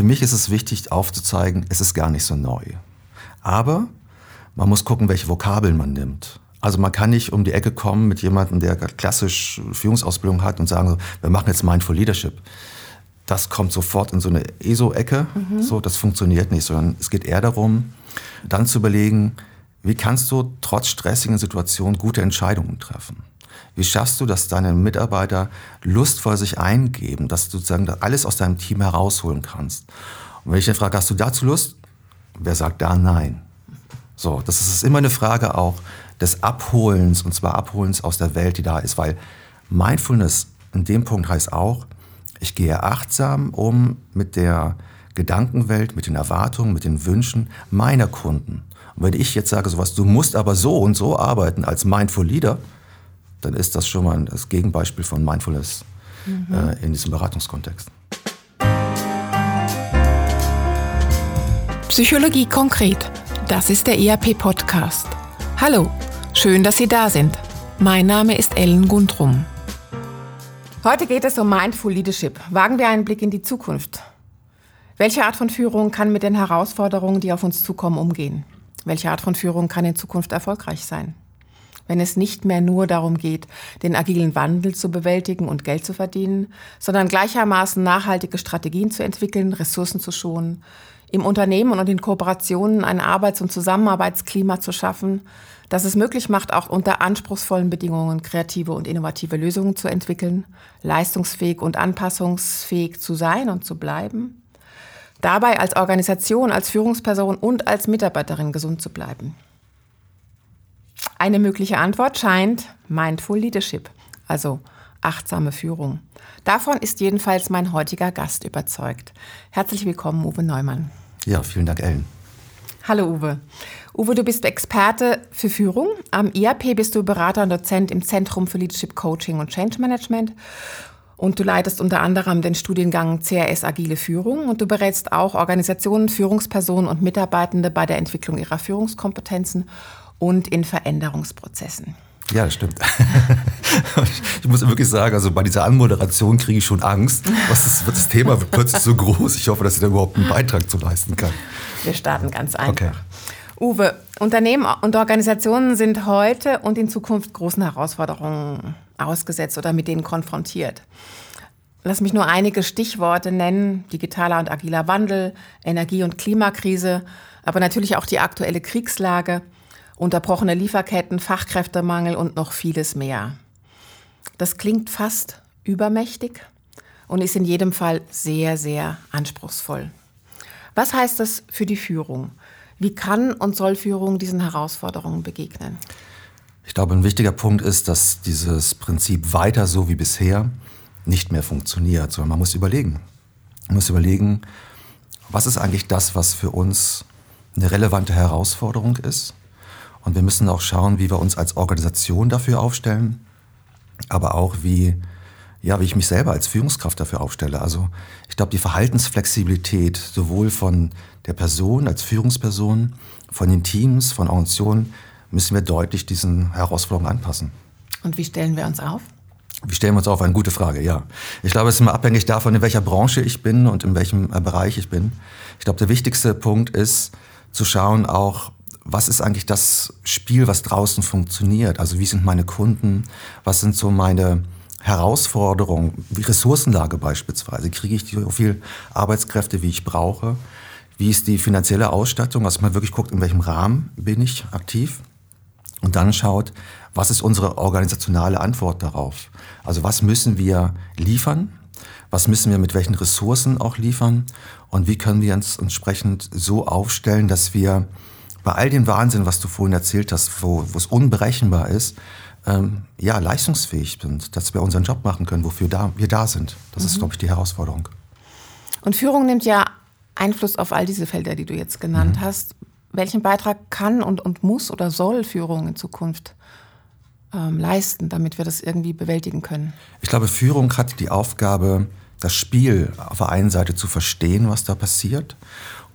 für mich ist es wichtig aufzuzeigen, es ist gar nicht so neu. Aber man muss gucken, welche Vokabeln man nimmt. Also man kann nicht um die Ecke kommen mit jemandem, der klassisch Führungsausbildung hat und sagen, wir machen jetzt Mindful Leadership. Das kommt sofort in so eine ESO-Ecke. Mhm. So, das funktioniert nicht, sondern es geht eher darum, dann zu überlegen, wie kannst du trotz stressigen Situationen gute Entscheidungen treffen? Wie schaffst du, dass deine Mitarbeiter lustvoll sich eingeben, dass du sozusagen alles aus deinem Team herausholen kannst? Und wenn ich dann frage, hast du dazu Lust? Wer sagt da nein? So, das ist immer eine Frage auch des Abholens, und zwar Abholens aus der Welt, die da ist, weil Mindfulness in dem Punkt heißt auch, ich gehe achtsam um mit der Gedankenwelt, mit den Erwartungen, mit den Wünschen meiner Kunden. Und wenn ich jetzt sage sowas, du musst aber so und so arbeiten als Mindful Leader, dann ist das schon mal das Gegenbeispiel von Mindfulness mhm. äh, in diesem Beratungskontext. Psychologie konkret. Das ist der ERP-Podcast. Hallo, schön, dass Sie da sind. Mein Name ist Ellen Gundrum. Heute geht es um Mindful Leadership. Wagen wir einen Blick in die Zukunft. Welche Art von Führung kann mit den Herausforderungen, die auf uns zukommen, umgehen? Welche Art von Führung kann in Zukunft erfolgreich sein? Wenn es nicht mehr nur darum geht, den agilen Wandel zu bewältigen und Geld zu verdienen, sondern gleichermaßen nachhaltige Strategien zu entwickeln, Ressourcen zu schonen, im Unternehmen und in Kooperationen ein Arbeits- und Zusammenarbeitsklima zu schaffen, das es möglich macht, auch unter anspruchsvollen Bedingungen kreative und innovative Lösungen zu entwickeln, leistungsfähig und anpassungsfähig zu sein und zu bleiben, dabei als Organisation, als Führungsperson und als Mitarbeiterin gesund zu bleiben. Eine mögliche Antwort scheint Mindful Leadership, also achtsame Führung. Davon ist jedenfalls mein heutiger Gast überzeugt. Herzlich willkommen, Uwe Neumann. Ja, vielen Dank, Ellen. Hallo, Uwe. Uwe, du bist Experte für Führung. Am IAP bist du Berater und Dozent im Zentrum für Leadership Coaching und Change Management. Und du leitest unter anderem den Studiengang CRS Agile Führung und du berätst auch Organisationen, Führungspersonen und Mitarbeitende bei der Entwicklung ihrer Führungskompetenzen und in Veränderungsprozessen. Ja, das stimmt. ich muss wirklich sagen, also bei dieser Anmoderation kriege ich schon Angst. Was ist, das Thema wird plötzlich so groß. Ich hoffe, dass ich da überhaupt einen Beitrag zu leisten kann. Wir starten ganz einfach. Okay. Uwe, Unternehmen und Organisationen sind heute und in Zukunft großen Herausforderungen ausgesetzt oder mit denen konfrontiert. Lass mich nur einige Stichworte nennen. Digitaler und agiler Wandel, Energie- und Klimakrise, aber natürlich auch die aktuelle Kriegslage – unterbrochene Lieferketten, Fachkräftemangel und noch vieles mehr. Das klingt fast übermächtig und ist in jedem Fall sehr, sehr anspruchsvoll. Was heißt das für die Führung? Wie kann und soll Führung diesen Herausforderungen begegnen? Ich glaube, ein wichtiger Punkt ist, dass dieses Prinzip weiter so wie bisher nicht mehr funktioniert, sondern man muss überlegen. Man muss überlegen, was ist eigentlich das, was für uns eine relevante Herausforderung ist und wir müssen auch schauen, wie wir uns als Organisation dafür aufstellen, aber auch wie, ja, wie ich mich selber als Führungskraft dafür aufstelle. Also ich glaube, die Verhaltensflexibilität sowohl von der Person als Führungsperson, von den Teams, von Organisationen, müssen wir deutlich diesen Herausforderungen anpassen. Und wie stellen wir uns auf? Wie stellen wir uns auf? Eine gute Frage, ja. Ich glaube, es ist immer abhängig davon, in welcher Branche ich bin und in welchem äh, Bereich ich bin. Ich glaube, der wichtigste Punkt ist zu schauen auch, was ist eigentlich das Spiel, was draußen funktioniert? Also wie sind meine Kunden? Was sind so meine Herausforderungen? Wie Ressourcenlage beispielsweise? Kriege ich so viel Arbeitskräfte, wie ich brauche? Wie ist die finanzielle Ausstattung? Also man wirklich guckt, in welchem Rahmen bin ich aktiv? Und dann schaut, was ist unsere organisationale Antwort darauf? Also was müssen wir liefern? Was müssen wir mit welchen Ressourcen auch liefern? Und wie können wir uns entsprechend so aufstellen, dass wir bei all dem Wahnsinn, was du vorhin erzählt hast, wo, es unberechenbar ist, ähm, ja, leistungsfähig sind, dass wir unseren Job machen können, wofür da, wir da sind. Das mhm. ist, glaube ich, die Herausforderung. Und Führung nimmt ja Einfluss auf all diese Felder, die du jetzt genannt mhm. hast. Welchen Beitrag kann und, und muss oder soll Führung in Zukunft ähm, leisten, damit wir das irgendwie bewältigen können? Ich glaube, Führung hat die Aufgabe, das Spiel auf der einen Seite zu verstehen, was da passiert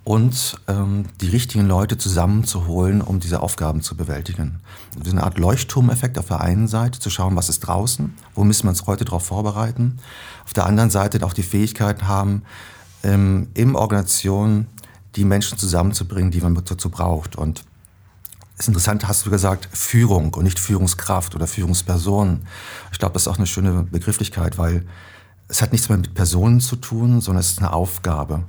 und ähm, die richtigen Leute zusammenzuholen, um diese Aufgaben zu bewältigen. Ist eine Art Leuchtturmeffekt auf der einen Seite, zu schauen, was ist draußen, wo müssen wir uns heute darauf vorbereiten. Auf der anderen Seite auch die Fähigkeit haben, ähm, in Organisationen die Menschen zusammenzubringen, die man dazu braucht. Und es ist interessant, hast du gesagt, Führung und nicht Führungskraft oder Führungsperson. Ich glaube, das ist auch eine schöne Begrifflichkeit, weil es hat nichts mehr mit Personen zu tun, sondern es ist eine Aufgabe.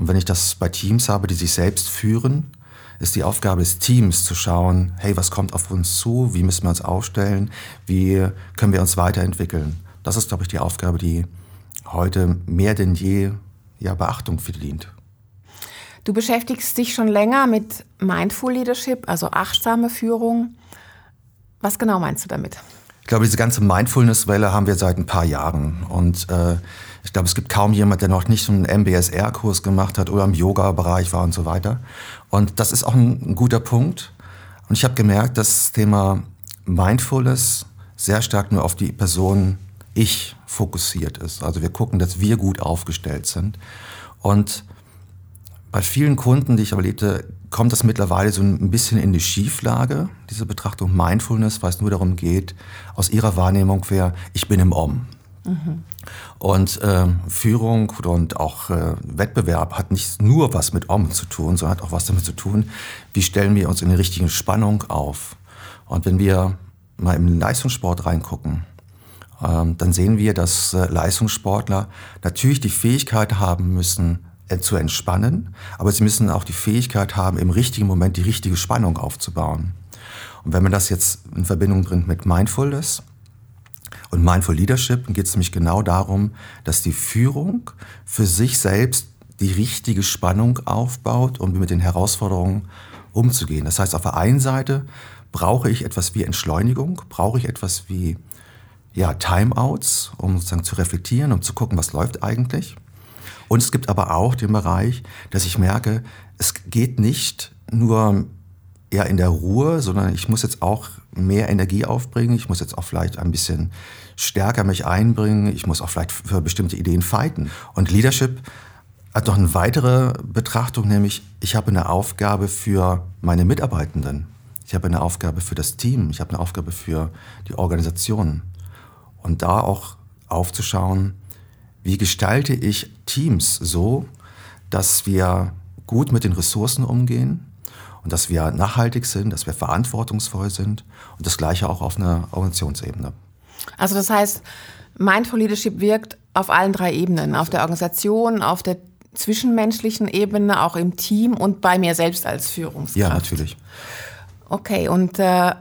Und wenn ich das bei Teams habe, die sich selbst führen, ist die Aufgabe des Teams zu schauen, hey, was kommt auf uns zu, wie müssen wir uns aufstellen, wie können wir uns weiterentwickeln. Das ist, glaube ich, die Aufgabe, die heute mehr denn je ja, Beachtung verdient. Du beschäftigst dich schon länger mit Mindful Leadership, also achtsame Führung. Was genau meinst du damit? Ich glaube, diese ganze Mindfulness-Welle haben wir seit ein paar Jahren. Und äh, ich glaube, es gibt kaum jemand, der noch nicht einen MBSR-Kurs gemacht hat oder im Yoga-Bereich war und so weiter. Und das ist auch ein, ein guter Punkt. Und ich habe gemerkt, dass das Thema Mindfulness sehr stark nur auf die Person Ich fokussiert ist. Also wir gucken, dass wir gut aufgestellt sind. Und bei vielen Kunden, die ich erlebte, kommt das mittlerweile so ein bisschen in die Schieflage, diese Betrachtung Mindfulness, weil es nur darum geht, aus ihrer Wahrnehmung wäre, ich bin im Om. Mhm. Und äh, Führung und auch äh, Wettbewerb hat nicht nur was mit Om zu tun, sondern hat auch was damit zu tun, wie stellen wir uns in die richtige Spannung auf. Und wenn wir mal im Leistungssport reingucken, ähm, dann sehen wir, dass äh, Leistungssportler natürlich die Fähigkeit haben müssen, äh, zu entspannen, aber sie müssen auch die Fähigkeit haben, im richtigen Moment die richtige Spannung aufzubauen. Und wenn man das jetzt in Verbindung bringt mit Mindfulness und Mindful Leadership, geht es nämlich genau darum, dass die Führung für sich selbst die richtige Spannung aufbaut, um mit den Herausforderungen umzugehen. Das heißt, auf der einen Seite brauche ich etwas wie Entschleunigung, brauche ich etwas wie ja, Timeouts, um sozusagen zu reflektieren, um zu gucken, was läuft eigentlich. Und es gibt aber auch den Bereich, dass ich merke, es geht nicht nur ja, in der Ruhe, sondern ich muss jetzt auch mehr Energie aufbringen. Ich muss jetzt auch vielleicht ein bisschen stärker mich einbringen. Ich muss auch vielleicht für bestimmte Ideen fighten. Und Leadership hat noch eine weitere Betrachtung, nämlich ich habe eine Aufgabe für meine Mitarbeitenden. Ich habe eine Aufgabe für das Team. Ich habe eine Aufgabe für die Organisation. Und da auch aufzuschauen, wie gestalte ich Teams so, dass wir gut mit den Ressourcen umgehen und dass wir nachhaltig sind, dass wir verantwortungsvoll sind und das gleiche auch auf einer Organisationsebene. Also das heißt, Mindful Leadership wirkt auf allen drei Ebenen, auf der Organisation, auf der zwischenmenschlichen Ebene, auch im Team und bei mir selbst als Führungskraft. Ja, natürlich. Okay, und äh,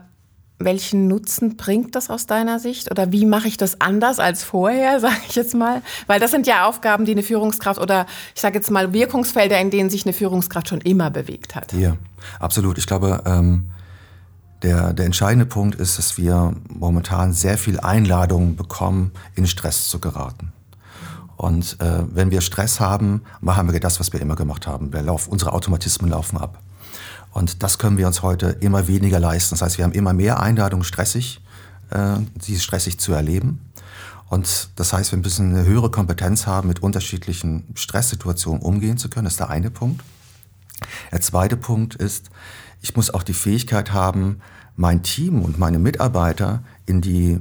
welchen Nutzen bringt das aus deiner Sicht? Oder wie mache ich das anders als vorher, sage ich jetzt mal? Weil das sind ja Aufgaben, die eine Führungskraft oder ich sage jetzt mal Wirkungsfelder, in denen sich eine Führungskraft schon immer bewegt hat. Ja, absolut. Ich glaube, ähm, der, der entscheidende Punkt ist, dass wir momentan sehr viel Einladungen bekommen, in Stress zu geraten. Und äh, wenn wir Stress haben, machen wir das, was wir immer gemacht haben. Wir laufen, unsere Automatismen laufen ab. Und das können wir uns heute immer weniger leisten. Das heißt, wir haben immer mehr Einladungen, stressig, äh, sie stressig zu erleben. Und das heißt, wir müssen eine höhere Kompetenz haben, mit unterschiedlichen Stresssituationen umgehen zu können. Das ist der eine Punkt. Der zweite Punkt ist, ich muss auch die Fähigkeit haben, mein Team und meine Mitarbeiter in die,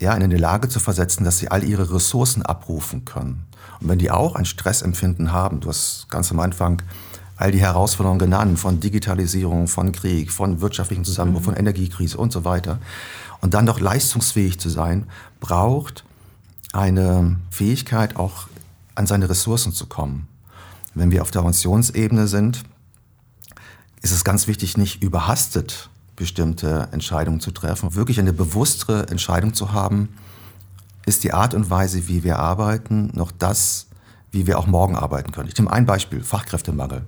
ja, in die Lage zu versetzen, dass sie all ihre Ressourcen abrufen können. Und wenn die auch ein Stressempfinden haben, du hast ganz am Anfang all die Herausforderungen genannt, von Digitalisierung, von Krieg, von wirtschaftlichen Zusammenbruch, mhm. von Energiekrise und so weiter. Und dann doch leistungsfähig zu sein, braucht eine Fähigkeit, auch an seine Ressourcen zu kommen. Wenn wir auf der Organisationsebene sind, ist es ganz wichtig, nicht überhastet bestimmte Entscheidungen zu treffen, wirklich eine bewusstere Entscheidung zu haben, ist die Art und Weise, wie wir arbeiten, noch das, wie wir auch morgen arbeiten können. Ich nehme ein Beispiel, Fachkräftemangel.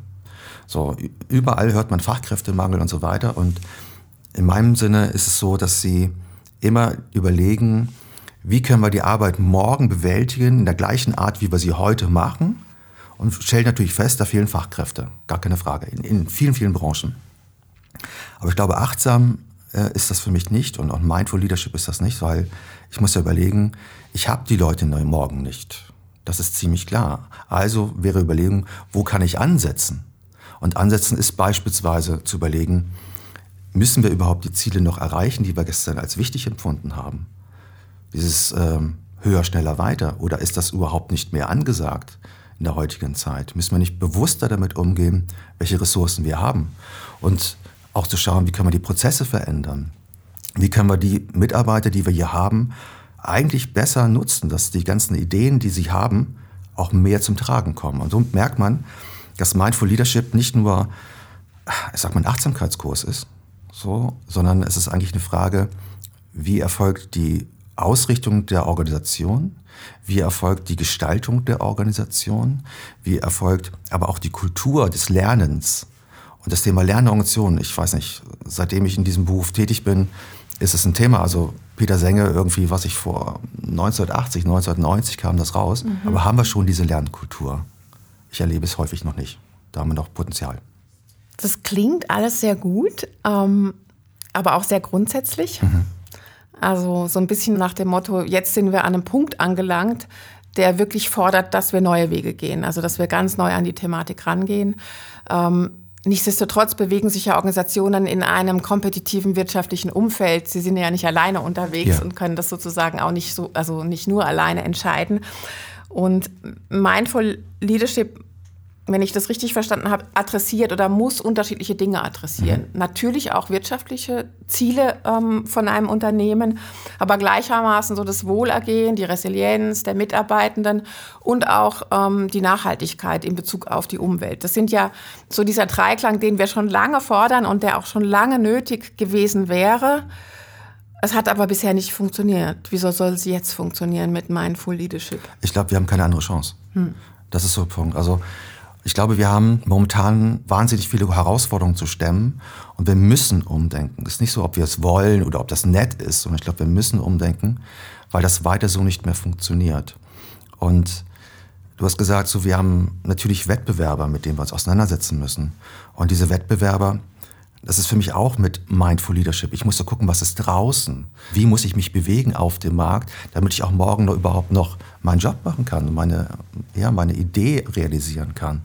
So, überall hört man Fachkräftemangel und so weiter. Und in meinem Sinne ist es so, dass sie immer überlegen, wie können wir die Arbeit morgen bewältigen in der gleichen Art, wie wir sie heute machen. Und stellen natürlich fest, da fehlen Fachkräfte, gar keine Frage, in, in vielen, vielen Branchen. Aber ich glaube, achtsam äh, ist das für mich nicht und auch Mindful Leadership ist das nicht, weil ich muss ja überlegen, ich habe die Leute morgen nicht. Das ist ziemlich klar. Also wäre Überlegung, wo kann ich ansetzen? Und ansetzen ist beispielsweise zu überlegen, müssen wir überhaupt die Ziele noch erreichen, die wir gestern als wichtig empfunden haben? Dieses ähm, höher, schneller, weiter. Oder ist das überhaupt nicht mehr angesagt? In der heutigen Zeit? Müssen wir nicht bewusster damit umgehen, welche Ressourcen wir haben? Und auch zu schauen, wie können wir die Prozesse verändern? Wie können wir die Mitarbeiter, die wir hier haben, eigentlich besser nutzen, dass die ganzen Ideen, die sie haben, auch mehr zum Tragen kommen. Und so merkt man, dass Mindful Leadership nicht nur, ich sag mal, ein Achtsamkeitskurs ist, so, sondern es ist eigentlich eine Frage, wie erfolgt die Ausrichtung der Organisation, wie erfolgt die Gestaltung der Organisation, wie erfolgt aber auch die Kultur des Lernens. Und das Thema Lernorganisation, ich weiß nicht, seitdem ich in diesem Beruf tätig bin, ist es ein Thema. Also Peter Senge, irgendwie, was ich vor 1980, 1990 kam das raus. Mhm. Aber haben wir schon diese Lernkultur? Ich erlebe es häufig noch nicht. Da haben wir noch Potenzial. Das klingt alles sehr gut, ähm, aber auch sehr grundsätzlich. Mhm. Also so ein bisschen nach dem Motto, jetzt sind wir an einem Punkt angelangt, der wirklich fordert, dass wir neue Wege gehen, also dass wir ganz neu an die Thematik rangehen. Ähm, Nichtsdestotrotz bewegen sich ja Organisationen in einem kompetitiven wirtschaftlichen Umfeld. Sie sind ja nicht alleine unterwegs ja. und können das sozusagen auch nicht so, also nicht nur alleine entscheiden. Und Mindful Leadership wenn ich das richtig verstanden habe, adressiert oder muss unterschiedliche Dinge adressieren. Mhm. Natürlich auch wirtschaftliche Ziele ähm, von einem Unternehmen, aber gleichermaßen so das Wohlergehen, die Resilienz der Mitarbeitenden und auch ähm, die Nachhaltigkeit in Bezug auf die Umwelt. Das sind ja so dieser Dreiklang, den wir schon lange fordern und der auch schon lange nötig gewesen wäre. Es hat aber bisher nicht funktioniert. Wieso soll es jetzt funktionieren mit Mindful Leadership? Ich glaube, wir haben keine andere Chance. Hm. Das ist so ein Punkt. Also ich glaube, wir haben momentan wahnsinnig viele Herausforderungen zu stemmen und wir müssen umdenken. Es ist nicht so, ob wir es wollen oder ob das nett ist, sondern ich glaube, wir müssen umdenken, weil das weiter so nicht mehr funktioniert. Und du hast gesagt, so, wir haben natürlich Wettbewerber, mit denen wir uns auseinandersetzen müssen. Und diese Wettbewerber, das ist für mich auch mit Mindful Leadership. Ich muss so gucken, was ist draußen? Wie muss ich mich bewegen auf dem Markt, damit ich auch morgen noch überhaupt noch meinen Job machen kann und meine, ja, meine Idee realisieren kann.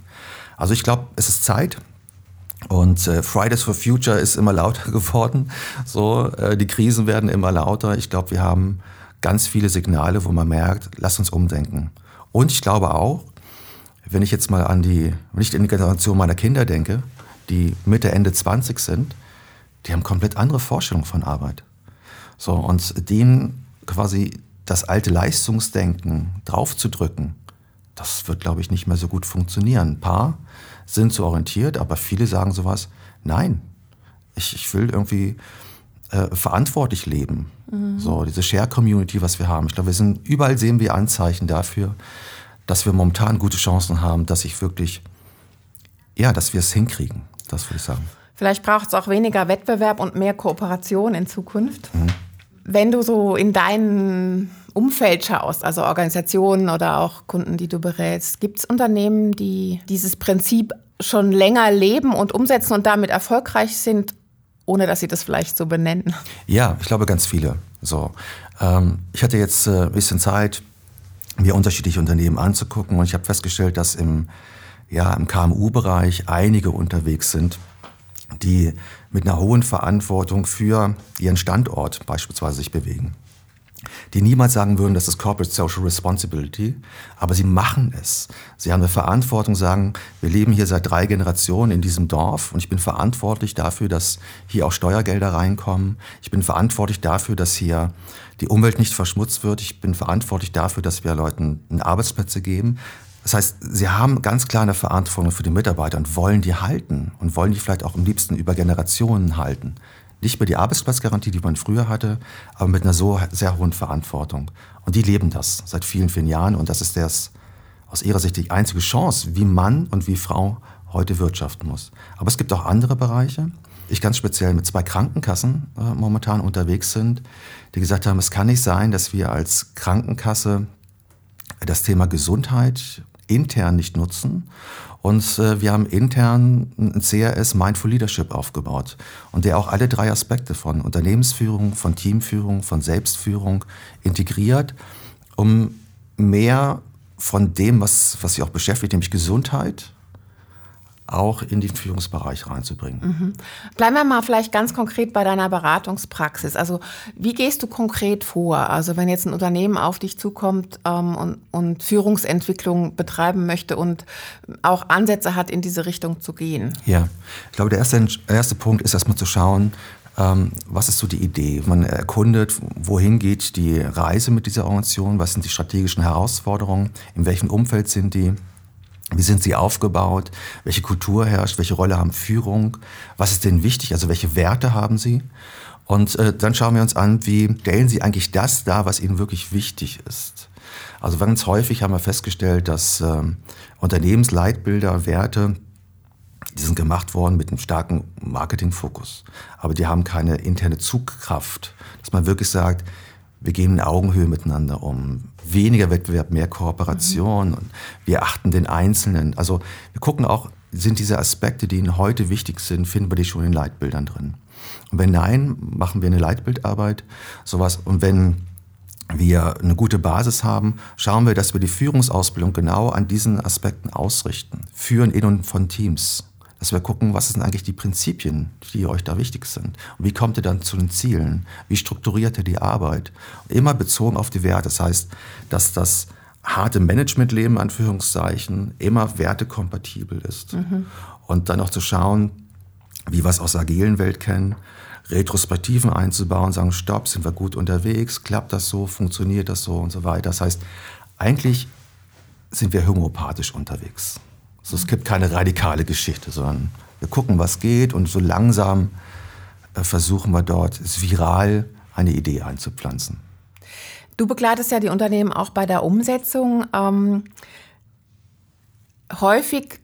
Also ich glaube, es ist Zeit. Und äh, Fridays for Future ist immer lauter geworden. So, äh, die Krisen werden immer lauter. Ich glaube, wir haben ganz viele Signale, wo man merkt, lass uns umdenken. Und ich glaube auch, wenn ich jetzt mal an die, wenn ich an die Generation meiner Kinder denke, die Mitte, Ende 20 sind, die haben komplett andere Vorstellungen von Arbeit. So, und denen quasi das alte Leistungsdenken draufzudrücken, das wird, glaube ich, nicht mehr so gut funktionieren. Ein paar sind so orientiert, aber viele sagen sowas, nein, ich, ich will irgendwie äh, verantwortlich leben. Mhm. So, diese Share-Community, was wir haben. Ich glaube, wir sind, überall sehen wir Anzeichen dafür, dass wir momentan gute Chancen haben, dass ich wirklich, ja, dass wir es hinkriegen. Das würde ich sagen. Vielleicht braucht es auch weniger Wettbewerb und mehr Kooperation in Zukunft. Mhm. Wenn du so in deinem Umfeld schaust, also Organisationen oder auch Kunden, die du berätst, gibt es Unternehmen, die dieses Prinzip schon länger leben und umsetzen und damit erfolgreich sind, ohne dass sie das vielleicht so benennen? Ja, ich glaube ganz viele. So, ähm, ich hatte jetzt äh, ein bisschen Zeit, mir unterschiedliche Unternehmen anzugucken und ich habe festgestellt, dass im, ja, im KMU-Bereich einige unterwegs sind, die mit einer hohen Verantwortung für ihren Standort beispielsweise sich bewegen die niemals sagen würden, das ist Corporate Social Responsibility, aber sie machen es. Sie haben eine Verantwortung, sagen, wir leben hier seit drei Generationen in diesem Dorf und ich bin verantwortlich dafür, dass hier auch Steuergelder reinkommen. Ich bin verantwortlich dafür, dass hier die Umwelt nicht verschmutzt wird. Ich bin verantwortlich dafür, dass wir Leuten Arbeitsplätze geben. Das heißt, sie haben ganz klar eine Verantwortung für die Mitarbeiter und wollen die halten und wollen die vielleicht auch am liebsten über Generationen halten. Nicht mehr die Arbeitsplatzgarantie, die man früher hatte, aber mit einer so sehr hohen Verantwortung. Und die leben das seit vielen, vielen Jahren. Und das ist das, aus ihrer Sicht die einzige Chance, wie Mann und wie Frau heute wirtschaften muss. Aber es gibt auch andere Bereiche. Ich ganz speziell mit zwei Krankenkassen äh, momentan unterwegs sind, die gesagt haben, es kann nicht sein, dass wir als Krankenkasse das Thema Gesundheit intern nicht nutzen. Und äh, wir haben intern ein CRS Mindful Leadership aufgebaut und der auch alle drei Aspekte von Unternehmensführung, von Teamführung, von Selbstführung integriert, um mehr von dem, was, was sie auch beschäftigt, nämlich Gesundheit, auch in den Führungsbereich reinzubringen. Mhm. Bleiben wir mal vielleicht ganz konkret bei deiner Beratungspraxis. Also wie gehst du konkret vor? Also wenn jetzt ein Unternehmen auf dich zukommt ähm, und, und Führungsentwicklung betreiben möchte und auch Ansätze hat, in diese Richtung zu gehen. Ja, ich glaube, der erste, erste Punkt ist erstmal zu schauen, ähm, was ist so die Idee? Man erkundet, wohin geht die Reise mit dieser Organisation, was sind die strategischen Herausforderungen, in welchem Umfeld sind die, wie sind sie aufgebaut, welche Kultur herrscht, welche Rolle haben Führung, was ist denen wichtig, also welche Werte haben sie. Und äh, dann schauen wir uns an, wie stellen sie eigentlich das dar, was ihnen wirklich wichtig ist. Also ganz häufig haben wir festgestellt, dass äh, Unternehmensleitbilder, Werte, die sind gemacht worden mit einem starken Marketingfokus. Aber die haben keine interne Zugkraft, dass man wirklich sagt, wir gehen in Augenhöhe miteinander um. Weniger Wettbewerb, mehr Kooperation. Mhm. Und wir achten den Einzelnen. Also wir gucken auch, sind diese Aspekte, die Ihnen heute wichtig sind, finden wir die schon in Leitbildern drin. Und wenn nein, machen wir eine Leitbildarbeit, sowas. Und wenn wir eine gute Basis haben, schauen wir, dass wir die Führungsausbildung genau an diesen Aspekten ausrichten. Führen in und von Teams dass wir gucken, was sind eigentlich die Prinzipien, die euch da wichtig sind. Und wie kommt ihr dann zu den Zielen? Wie strukturiert ihr die Arbeit? Immer bezogen auf die Werte. Das heißt, dass das harte Managementleben, Anführungszeichen, immer wertekompatibel ist. Mhm. Und dann auch zu schauen, wie wir es aus der agilen Welt kennen, Retrospektiven einzubauen, sagen, stopp, sind wir gut unterwegs, klappt das so, funktioniert das so und so weiter. Das heißt, eigentlich sind wir homöopathisch unterwegs. Also es gibt keine radikale Geschichte, sondern wir gucken, was geht und so langsam äh, versuchen wir dort viral eine Idee einzupflanzen. Du begleitest ja die Unternehmen auch bei der Umsetzung. Ähm, häufig,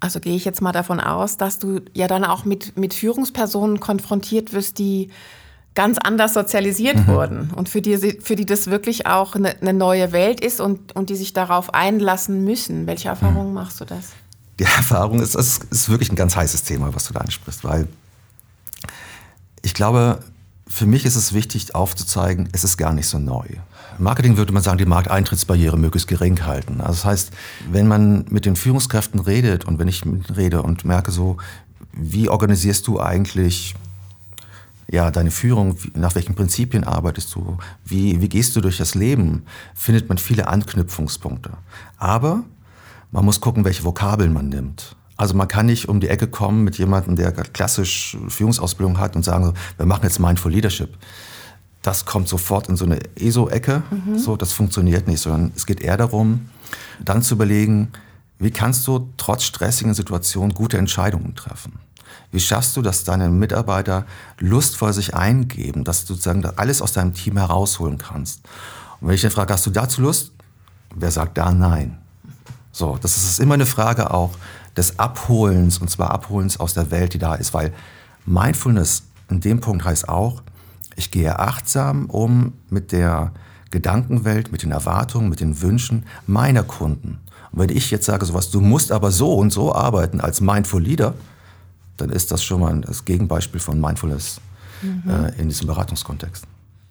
also gehe ich jetzt mal davon aus, dass du ja dann auch mit, mit Führungspersonen konfrontiert wirst, die ganz anders sozialisiert mhm. wurden und für die, für die das wirklich auch eine, eine, neue Welt ist und, und die sich darauf einlassen müssen. Welche Erfahrungen mhm. machst du das? Die Erfahrung ist, es ist wirklich ein ganz heißes Thema, was du da ansprichst, weil ich glaube, für mich ist es wichtig aufzuzeigen, es ist gar nicht so neu. Im Marketing würde man sagen, die Markteintrittsbarriere möglichst gering halten. Also das heißt, wenn man mit den Führungskräften redet und wenn ich rede und merke so, wie organisierst du eigentlich ja, deine Führung, nach welchen Prinzipien arbeitest du, wie, wie gehst du durch das Leben, findet man viele Anknüpfungspunkte. Aber man muss gucken, welche Vokabeln man nimmt. Also man kann nicht um die Ecke kommen mit jemandem, der klassisch Führungsausbildung hat und sagen, wir machen jetzt Mindful Leadership. Das kommt sofort in so eine ESO-Ecke. Mhm. So, das funktioniert nicht, sondern es geht eher darum, dann zu überlegen, wie kannst du trotz stressigen Situationen gute Entscheidungen treffen? Wie schaffst du, dass deine Mitarbeiter lustvoll sich eingeben, dass du sozusagen alles aus deinem Team herausholen kannst? Und wenn ich dann frage, hast du dazu Lust? Wer sagt da nein? So, das ist immer eine Frage auch des Abholens, und zwar Abholens aus der Welt, die da ist, weil Mindfulness in dem Punkt heißt auch, ich gehe achtsam um mit der Gedankenwelt, mit den Erwartungen, mit den Wünschen meiner Kunden. Und wenn ich jetzt sage sowas, du musst aber so und so arbeiten als Mindful Leader, dann ist das schon mal das Gegenbeispiel von Mindfulness mhm. äh, in diesem Beratungskontext.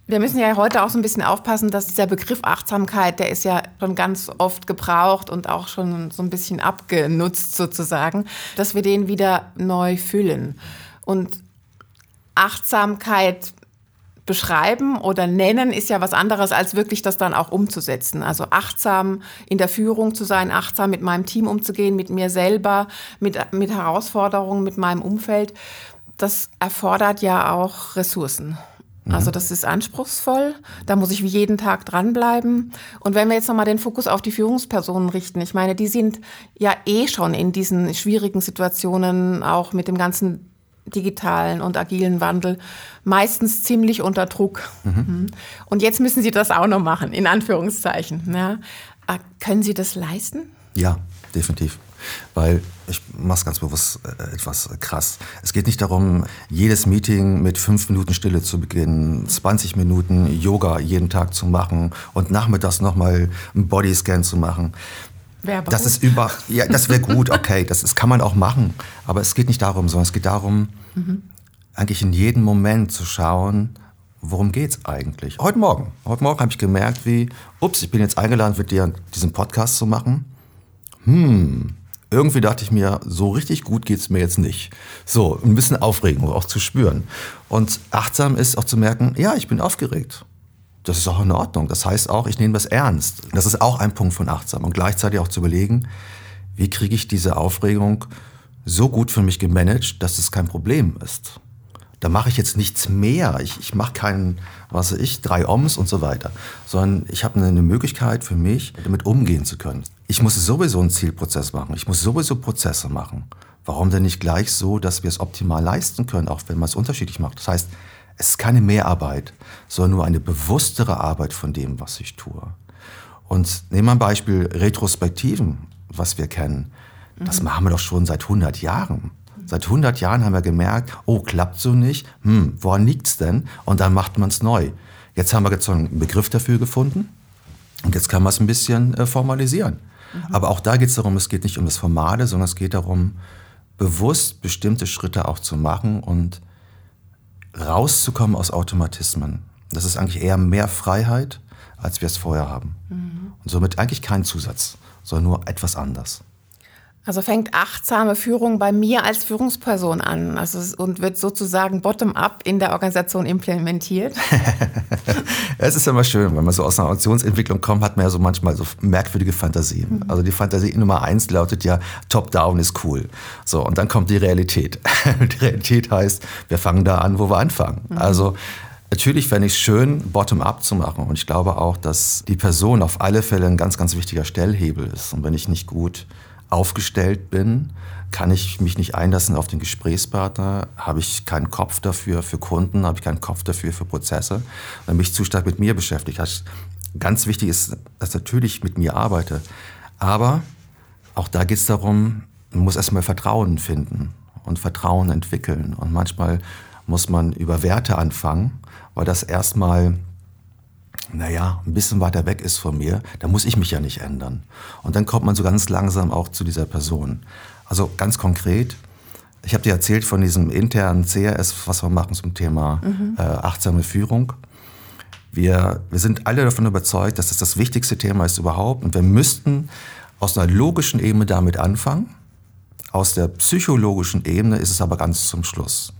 Wir müssen ja heute auch so ein bisschen aufpassen, dass dieser Begriff Achtsamkeit, der ist ja schon ganz oft gebraucht und auch schon so ein bisschen abgenutzt sozusagen, dass wir den wieder neu füllen. Und Achtsamkeit beschreiben oder nennen ist ja was anderes, als wirklich das dann auch umzusetzen. Also achtsam in der Führung zu sein, achtsam mit meinem Team umzugehen, mit mir selber, mit, mit Herausforderungen, mit meinem Umfeld. Das erfordert ja auch Ressourcen. Also mhm. das ist anspruchsvoll, da muss ich jeden Tag dranbleiben. Und wenn wir jetzt nochmal den Fokus auf die Führungspersonen richten, ich meine, die sind ja eh schon in diesen schwierigen Situationen, auch mit dem ganzen digitalen und agilen Wandel, meistens ziemlich unter Druck. Mhm. mhm. Und jetzt müssen sie das auch noch machen, in Anführungszeichen. Ja. Äh, können Sie das leisten? Ja, definitiv. Weil ich mache es ganz bewusst äh, etwas krass. Es geht nicht darum, jedes Meeting mit fünf Minuten Stille zu beginnen, 20 Minuten Yoga jeden Tag zu machen und nachmittags nochmal einen Bodyscan zu machen. Wäre das ist über, ja, das wäre gut, okay, das, das kann man auch machen. Aber es geht nicht darum, sondern es geht darum, mhm. eigentlich in jedem Moment zu schauen, worum geht's eigentlich? Heute Morgen. Heute Morgen habe ich gemerkt, wie, ups, ich bin jetzt eingeladen, mit dir diesen Podcast zu machen. Hm, irgendwie dachte ich mir, so richtig gut geht es mir jetzt nicht. So, ein bisschen Aufregung auch zu spüren. Und achtsam ist auch zu merken, ja, ich bin aufgeregt. Das ist auch in Ordnung. Das heißt auch, ich nehme das ernst. Das ist auch ein Punkt von achtsam. Und gleichzeitig auch zu überlegen, wie kriege ich diese Aufregung so gut für mich gemanagt, dass es kein Problem ist. Da mache ich jetzt nichts mehr. Ich, ich mache keinen, was weiß ich, drei Oms und so weiter. Sondern ich habe eine Möglichkeit für mich, damit umgehen zu können. Ich muss sowieso einen Zielprozess machen. Ich muss sowieso Prozesse machen. Warum denn nicht gleich so, dass wir es optimal leisten können, auch wenn man es unterschiedlich macht? Das heißt, es ist keine Mehrarbeit, sondern nur eine bewusstere Arbeit von dem, was ich tue. Und nehmen wir ein Beispiel Retrospektiven, was wir kennen. Das mhm. machen wir doch schon seit 100 Jahren. Seit 100 Jahren haben wir gemerkt, oh, klappt so nicht. Hm, woran liegt's denn? Und dann macht man es neu. Jetzt haben wir jetzt einen Begriff dafür gefunden. Und jetzt kann man es ein bisschen äh, formalisieren. Mhm. Aber auch da geht es darum, es geht nicht um das Formale, sondern es geht darum, bewusst bestimmte Schritte auch zu machen und rauszukommen aus Automatismen. Das ist eigentlich eher mehr Freiheit, als wir es vorher haben. Mhm. Und somit eigentlich kein Zusatz, sondern nur etwas anders. Also fängt achtsame Führung bei mir als Führungsperson an also, und wird sozusagen bottom-up in der Organisation implementiert. es ist immer schön, wenn man so aus einer Organisationsentwicklung kommt, hat man ja so manchmal so merkwürdige Fantasien. Mhm. Also die Fantasie Nummer eins lautet ja, top-down ist cool. So, und dann kommt die Realität. die Realität heißt, wir fangen da an, wo wir anfangen. Mhm. Also Natürlich fände ich es schön, bottom-up zu machen. Und ich glaube auch, dass die Person auf alle Fälle ein ganz, ganz wichtiger Stellhebel ist. Und wenn ich nicht gut aufgestellt bin, kann ich mich nicht einlassen auf den Gesprächspartner, habe ich keinen Kopf dafür für Kunden, habe ich keinen Kopf dafür für Prozesse, dann bin ich zu stark mit mir beschäftigt. Ganz wichtig ist, dass ich natürlich mit mir arbeite. Aber auch da geht es darum, man muss erstmal Vertrauen finden und Vertrauen entwickeln. Und manchmal muss man über Werte anfangen, weil das erstmal naja, ein bisschen weiter weg ist von mir, da muss ich mich ja nicht ändern. Und dann kommt man so ganz langsam auch zu dieser Person. Also ganz konkret, ich habe dir erzählt von diesem internen CRS, was wir machen zum Thema mhm. äh, achtsame Führung. Wir, wir sind alle davon überzeugt, dass das das wichtigste Thema ist überhaupt. Und wir müssten aus einer logischen Ebene damit anfangen. Aus der psychologischen Ebene ist es aber ganz zum Schluss.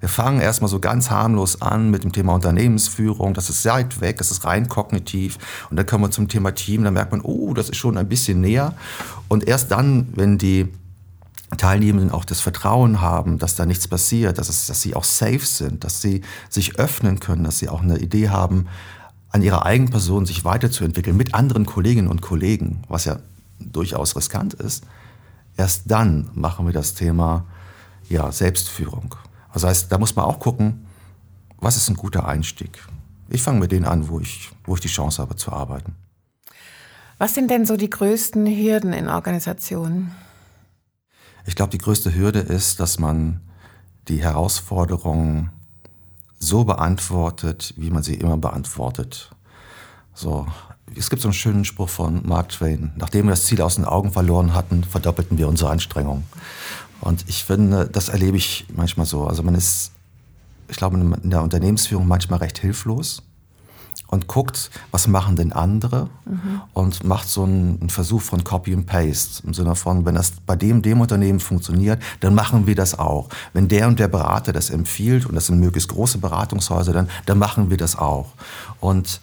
Wir fangen erstmal so ganz harmlos an mit dem Thema Unternehmensführung. Das ist weit weg, das ist rein kognitiv. Und dann kommen wir zum Thema Team, dann merkt man, oh, das ist schon ein bisschen näher. Und erst dann, wenn die Teilnehmenden auch das Vertrauen haben, dass da nichts passiert, dass, es, dass sie auch safe sind, dass sie sich öffnen können, dass sie auch eine Idee haben, an ihrer eigenen Person sich weiterzuentwickeln mit anderen Kolleginnen und Kollegen, was ja durchaus riskant ist. Erst dann machen wir das Thema ja, Selbstführung. Das heißt, da muss man auch gucken, was ist ein guter Einstieg. Ich fange mit denen an, wo ich, wo ich die Chance habe zu arbeiten. Was sind denn so die größten Hürden in Organisationen? Ich glaube, die größte Hürde ist, dass man die Herausforderungen so beantwortet, wie man sie immer beantwortet. So, es gibt so einen schönen Spruch von Mark Twain. Nachdem wir das Ziel aus den Augen verloren hatten, verdoppelten wir unsere Anstrengungen. Und ich finde, das erlebe ich manchmal so. Also man ist, ich glaube, in der Unternehmensführung manchmal recht hilflos und guckt, was machen denn andere mhm. und macht so einen, einen, Versuch von Copy and Paste im Sinne von, wenn das bei dem, dem Unternehmen funktioniert, dann machen wir das auch. Wenn der und der Berater das empfiehlt und das sind möglichst große Beratungshäuser, dann, dann machen wir das auch. Und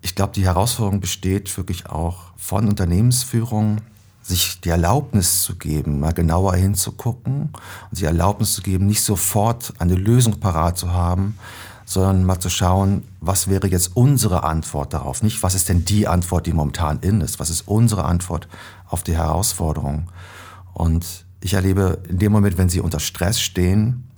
ich glaube, die Herausforderung besteht wirklich auch von Unternehmensführung sich die Erlaubnis zu geben, mal genauer hinzugucken und sich Erlaubnis zu geben, nicht sofort eine Lösung parat zu haben, sondern mal zu schauen, was wäre jetzt unsere Antwort darauf? Nicht, was ist denn die Antwort, die momentan in ist? Was ist unsere Antwort auf die Herausforderung? Und ich erlebe in dem Moment, wenn sie unter Stress stehen,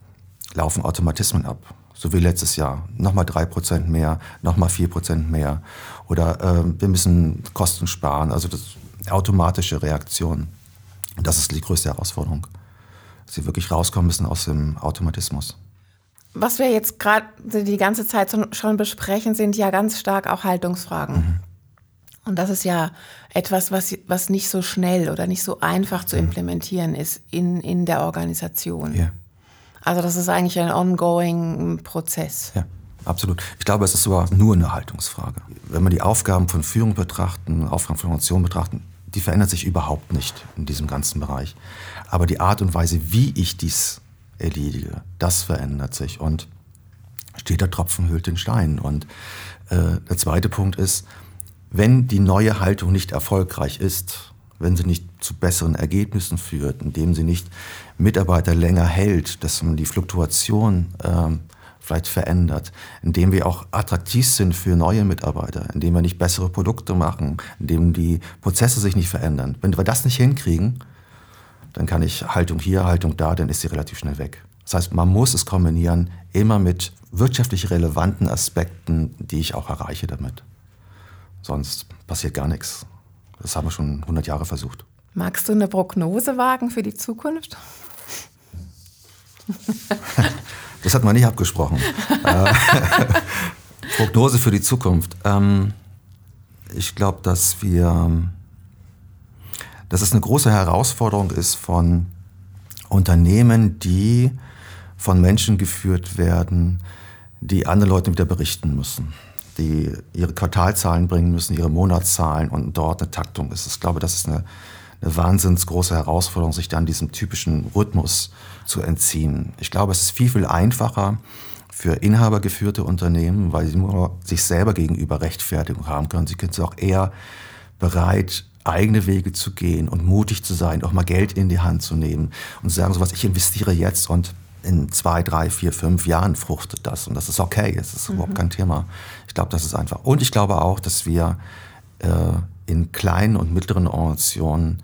laufen Automatismen ab. So wie letztes Jahr. Nochmal drei Prozent mehr, nochmal vier Prozent mehr. Oder äh, wir müssen Kosten sparen. Also das automatische Reaktion. Und das ist die größte Herausforderung. Dass sie wirklich rauskommen müssen aus dem Automatismus. Was wir jetzt gerade die ganze Zeit schon besprechen, sind ja ganz stark auch Haltungsfragen. Mhm. Und das ist ja etwas, was, was nicht so schnell oder nicht so einfach zu mhm. implementieren ist in, in der Organisation. Ja. Also das ist eigentlich ein ongoing Prozess. Ja. Absolut. Ich glaube, es ist sogar nur eine Haltungsfrage. Wenn wir die Aufgaben von Führung betrachten, Aufgaben von Organisation betrachten, die verändert sich überhaupt nicht in diesem ganzen Bereich. Aber die Art und Weise, wie ich dies erledige, das verändert sich. Und steht der Tropfen hüllt den Stein. Und äh, der zweite Punkt ist, wenn die neue Haltung nicht erfolgreich ist, wenn sie nicht zu besseren Ergebnissen führt, indem sie nicht Mitarbeiter länger hält, dass man die Fluktuation äh, vielleicht verändert, indem wir auch attraktiv sind für neue Mitarbeiter, indem wir nicht bessere Produkte machen, indem die Prozesse sich nicht verändern. Wenn wir das nicht hinkriegen, dann kann ich Haltung hier, Haltung da, dann ist sie relativ schnell weg. Das heißt, man muss es kombinieren, immer mit wirtschaftlich relevanten Aspekten, die ich auch erreiche damit. Sonst passiert gar nichts. Das haben wir schon 100 Jahre versucht. Magst du eine Prognose wagen für die Zukunft? Das hat man nicht abgesprochen. Äh, Prognose für die Zukunft. Ähm, ich glaube, dass wir, dass es eine große Herausforderung ist von Unternehmen, die von Menschen geführt werden, die anderen Leuten wieder berichten müssen, die ihre Quartalzahlen bringen müssen, ihre Monatszahlen und dort eine Taktung ist. Ich glaube, das ist eine, eine wahnsinns große Herausforderung, sich dann diesem typischen Rhythmus zu entziehen. Ich glaube, es ist viel, viel einfacher für inhabergeführte Unternehmen, weil sie nur sich selber gegenüber Rechtfertigung haben können. Sie sind auch eher bereit, eigene Wege zu gehen und mutig zu sein, auch mal Geld in die Hand zu nehmen und zu sagen, so was, ich investiere jetzt und in zwei, drei, vier, fünf Jahren fruchtet das. Und das ist okay, es ist mhm. überhaupt kein Thema. Ich glaube, das ist einfach. Und ich glaube auch, dass wir äh, in kleinen und mittleren Organisationen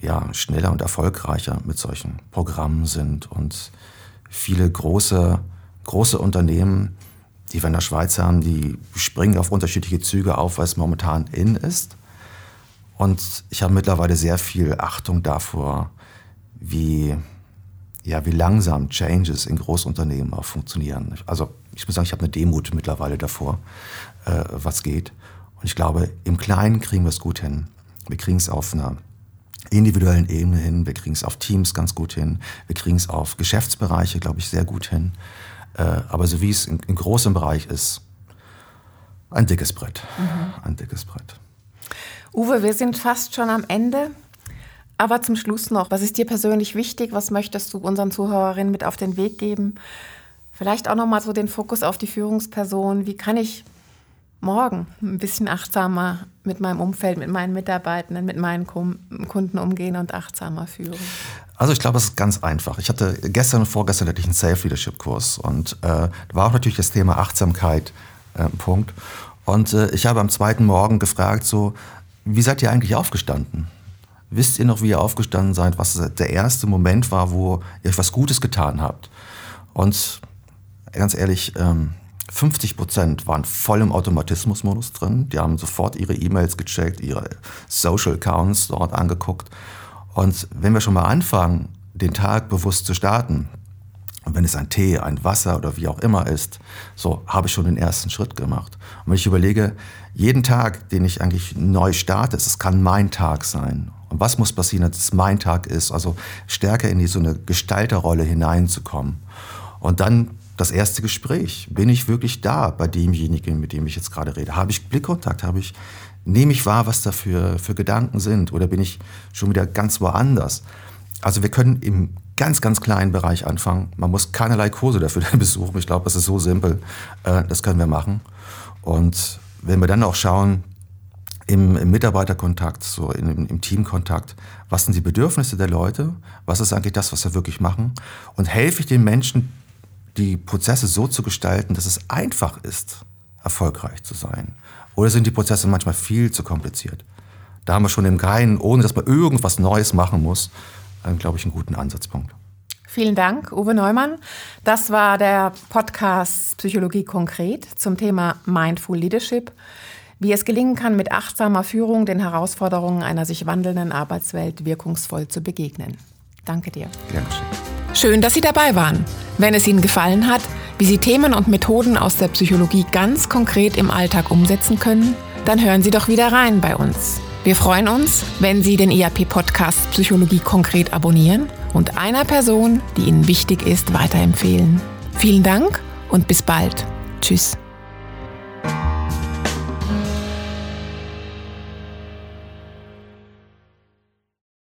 ja, schneller und erfolgreicher mit solchen Programmen sind. Und viele große, große Unternehmen, die wir in der Schweiz haben, die springen auf unterschiedliche Züge auf, weil es momentan in ist. Und ich habe mittlerweile sehr viel Achtung davor, wie, ja, wie langsam Changes in Großunternehmen auch funktionieren. Also ich muss sagen, ich habe eine Demut mittlerweile davor, äh, was geht. Und ich glaube, im Kleinen kriegen wir es gut hin. Wir kriegen es auf einer individuellen Ebene hin, wir kriegen es auf Teams ganz gut hin, wir kriegen es auf Geschäftsbereiche, glaube ich, sehr gut hin. Äh, aber so wie es in, in großem Bereich ist, ein dickes Brett. Mhm. Ein dickes Brett. Uwe, wir sind fast schon am Ende. Aber zum Schluss noch, was ist dir persönlich wichtig? Was möchtest du unseren Zuhörerinnen mit auf den Weg geben? Vielleicht auch nochmal so den Fokus auf die Führungsperson. Wie kann ich morgen ein bisschen achtsamer mit meinem Umfeld, mit meinen Mitarbeitenden, mit meinen Kunden umgehen und achtsamer führen? Also ich glaube, es ist ganz einfach. Ich hatte gestern und vorgestern hatte ich einen Self-Leadership-Kurs und äh, da war auch natürlich das Thema Achtsamkeit äh, ein Punkt. Und äh, ich habe am zweiten Morgen gefragt, so, wie seid ihr eigentlich aufgestanden? Wisst ihr noch, wie ihr aufgestanden seid, was der erste Moment war, wo ihr euch was Gutes getan habt? Und ganz ehrlich, ähm, 50 Prozent waren voll im Automatismusmodus drin. Die haben sofort ihre E-Mails gecheckt, ihre Social Accounts dort angeguckt. Und wenn wir schon mal anfangen, den Tag bewusst zu starten, und wenn es ein Tee, ein Wasser oder wie auch immer ist, so habe ich schon den ersten Schritt gemacht. Und wenn ich überlege, jeden Tag, den ich eigentlich neu starte, es kann mein Tag sein. Und was muss passieren, dass es mein Tag ist? Also stärker in die, so eine Gestalterrolle hineinzukommen. Und dann das erste Gespräch. Bin ich wirklich da bei demjenigen, mit dem ich jetzt gerade rede? Habe ich Blickkontakt? Habe ich, nehme ich wahr, was da für, für Gedanken sind? Oder bin ich schon wieder ganz woanders? Also wir können im ganz, ganz kleinen Bereich anfangen. Man muss keinerlei Kurse dafür besuchen. Ich glaube, das ist so simpel. Äh, das können wir machen. Und wenn wir dann auch schauen, im, im Mitarbeiterkontakt, so im, im Teamkontakt, was sind die Bedürfnisse der Leute? Was ist eigentlich das, was wir wirklich machen? Und helfe ich den Menschen, die Prozesse so zu gestalten, dass es einfach ist, erfolgreich zu sein? Oder sind die Prozesse manchmal viel zu kompliziert? Da haben wir schon im Keinen, ohne dass man irgendwas Neues machen muss, äh, glaube ich, einen guten Ansatzpunkt. Vielen Dank, Uwe Neumann. Das war der Podcast Psychologie konkret zum Thema Mindful Leadership. Wie es gelingen kann, mit achtsamer Führung den Herausforderungen einer sich wandelnden Arbeitswelt wirkungsvoll zu begegnen. Danke dir. Gern Schön, dass Sie dabei waren. Wenn es Ihnen gefallen hat, wie Sie Themen und Methoden aus der Psychologie ganz konkret im Alltag umsetzen können, dann hören Sie doch wieder rein bei uns. Wir freuen uns, wenn Sie den IAP-Podcast Psychologie konkret abonnieren und einer Person, die Ihnen wichtig ist, weiterempfehlen. Vielen Dank und bis bald. Tschüss.